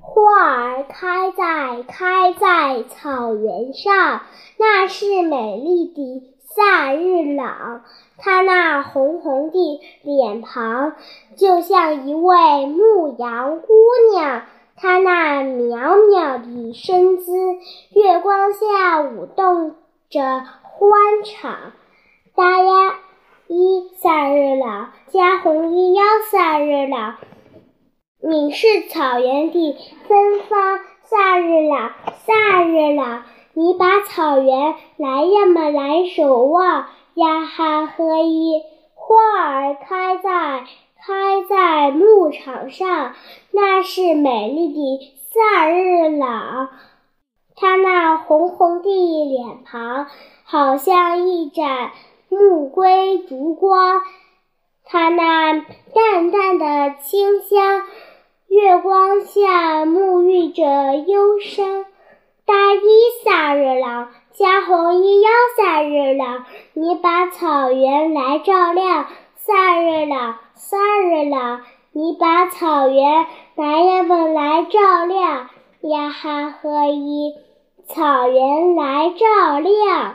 花儿开在开在草原上，那是美丽的夏日朗。她那红红的脸庞，就像一位牧羊姑娘。她那袅袅的身姿，月光下舞动着欢畅。大呀一夏日朗，加红衣腰夏日朗。你是草原的芬芳，夏日朗，夏日朗。你把草原来呀么来守望，呀哈呵一。花儿开在开在牧场上，那是美丽的夏日朗。它那红红的脸庞，好像一盏暮归烛光。它那淡淡的清香。光下沐浴着忧伤，大衣萨日朗，加红衣腰萨日朗。你把草原来照亮，萨日朗，萨日朗。你把草原来呀们来照亮，呀哈呵一，草原来照亮。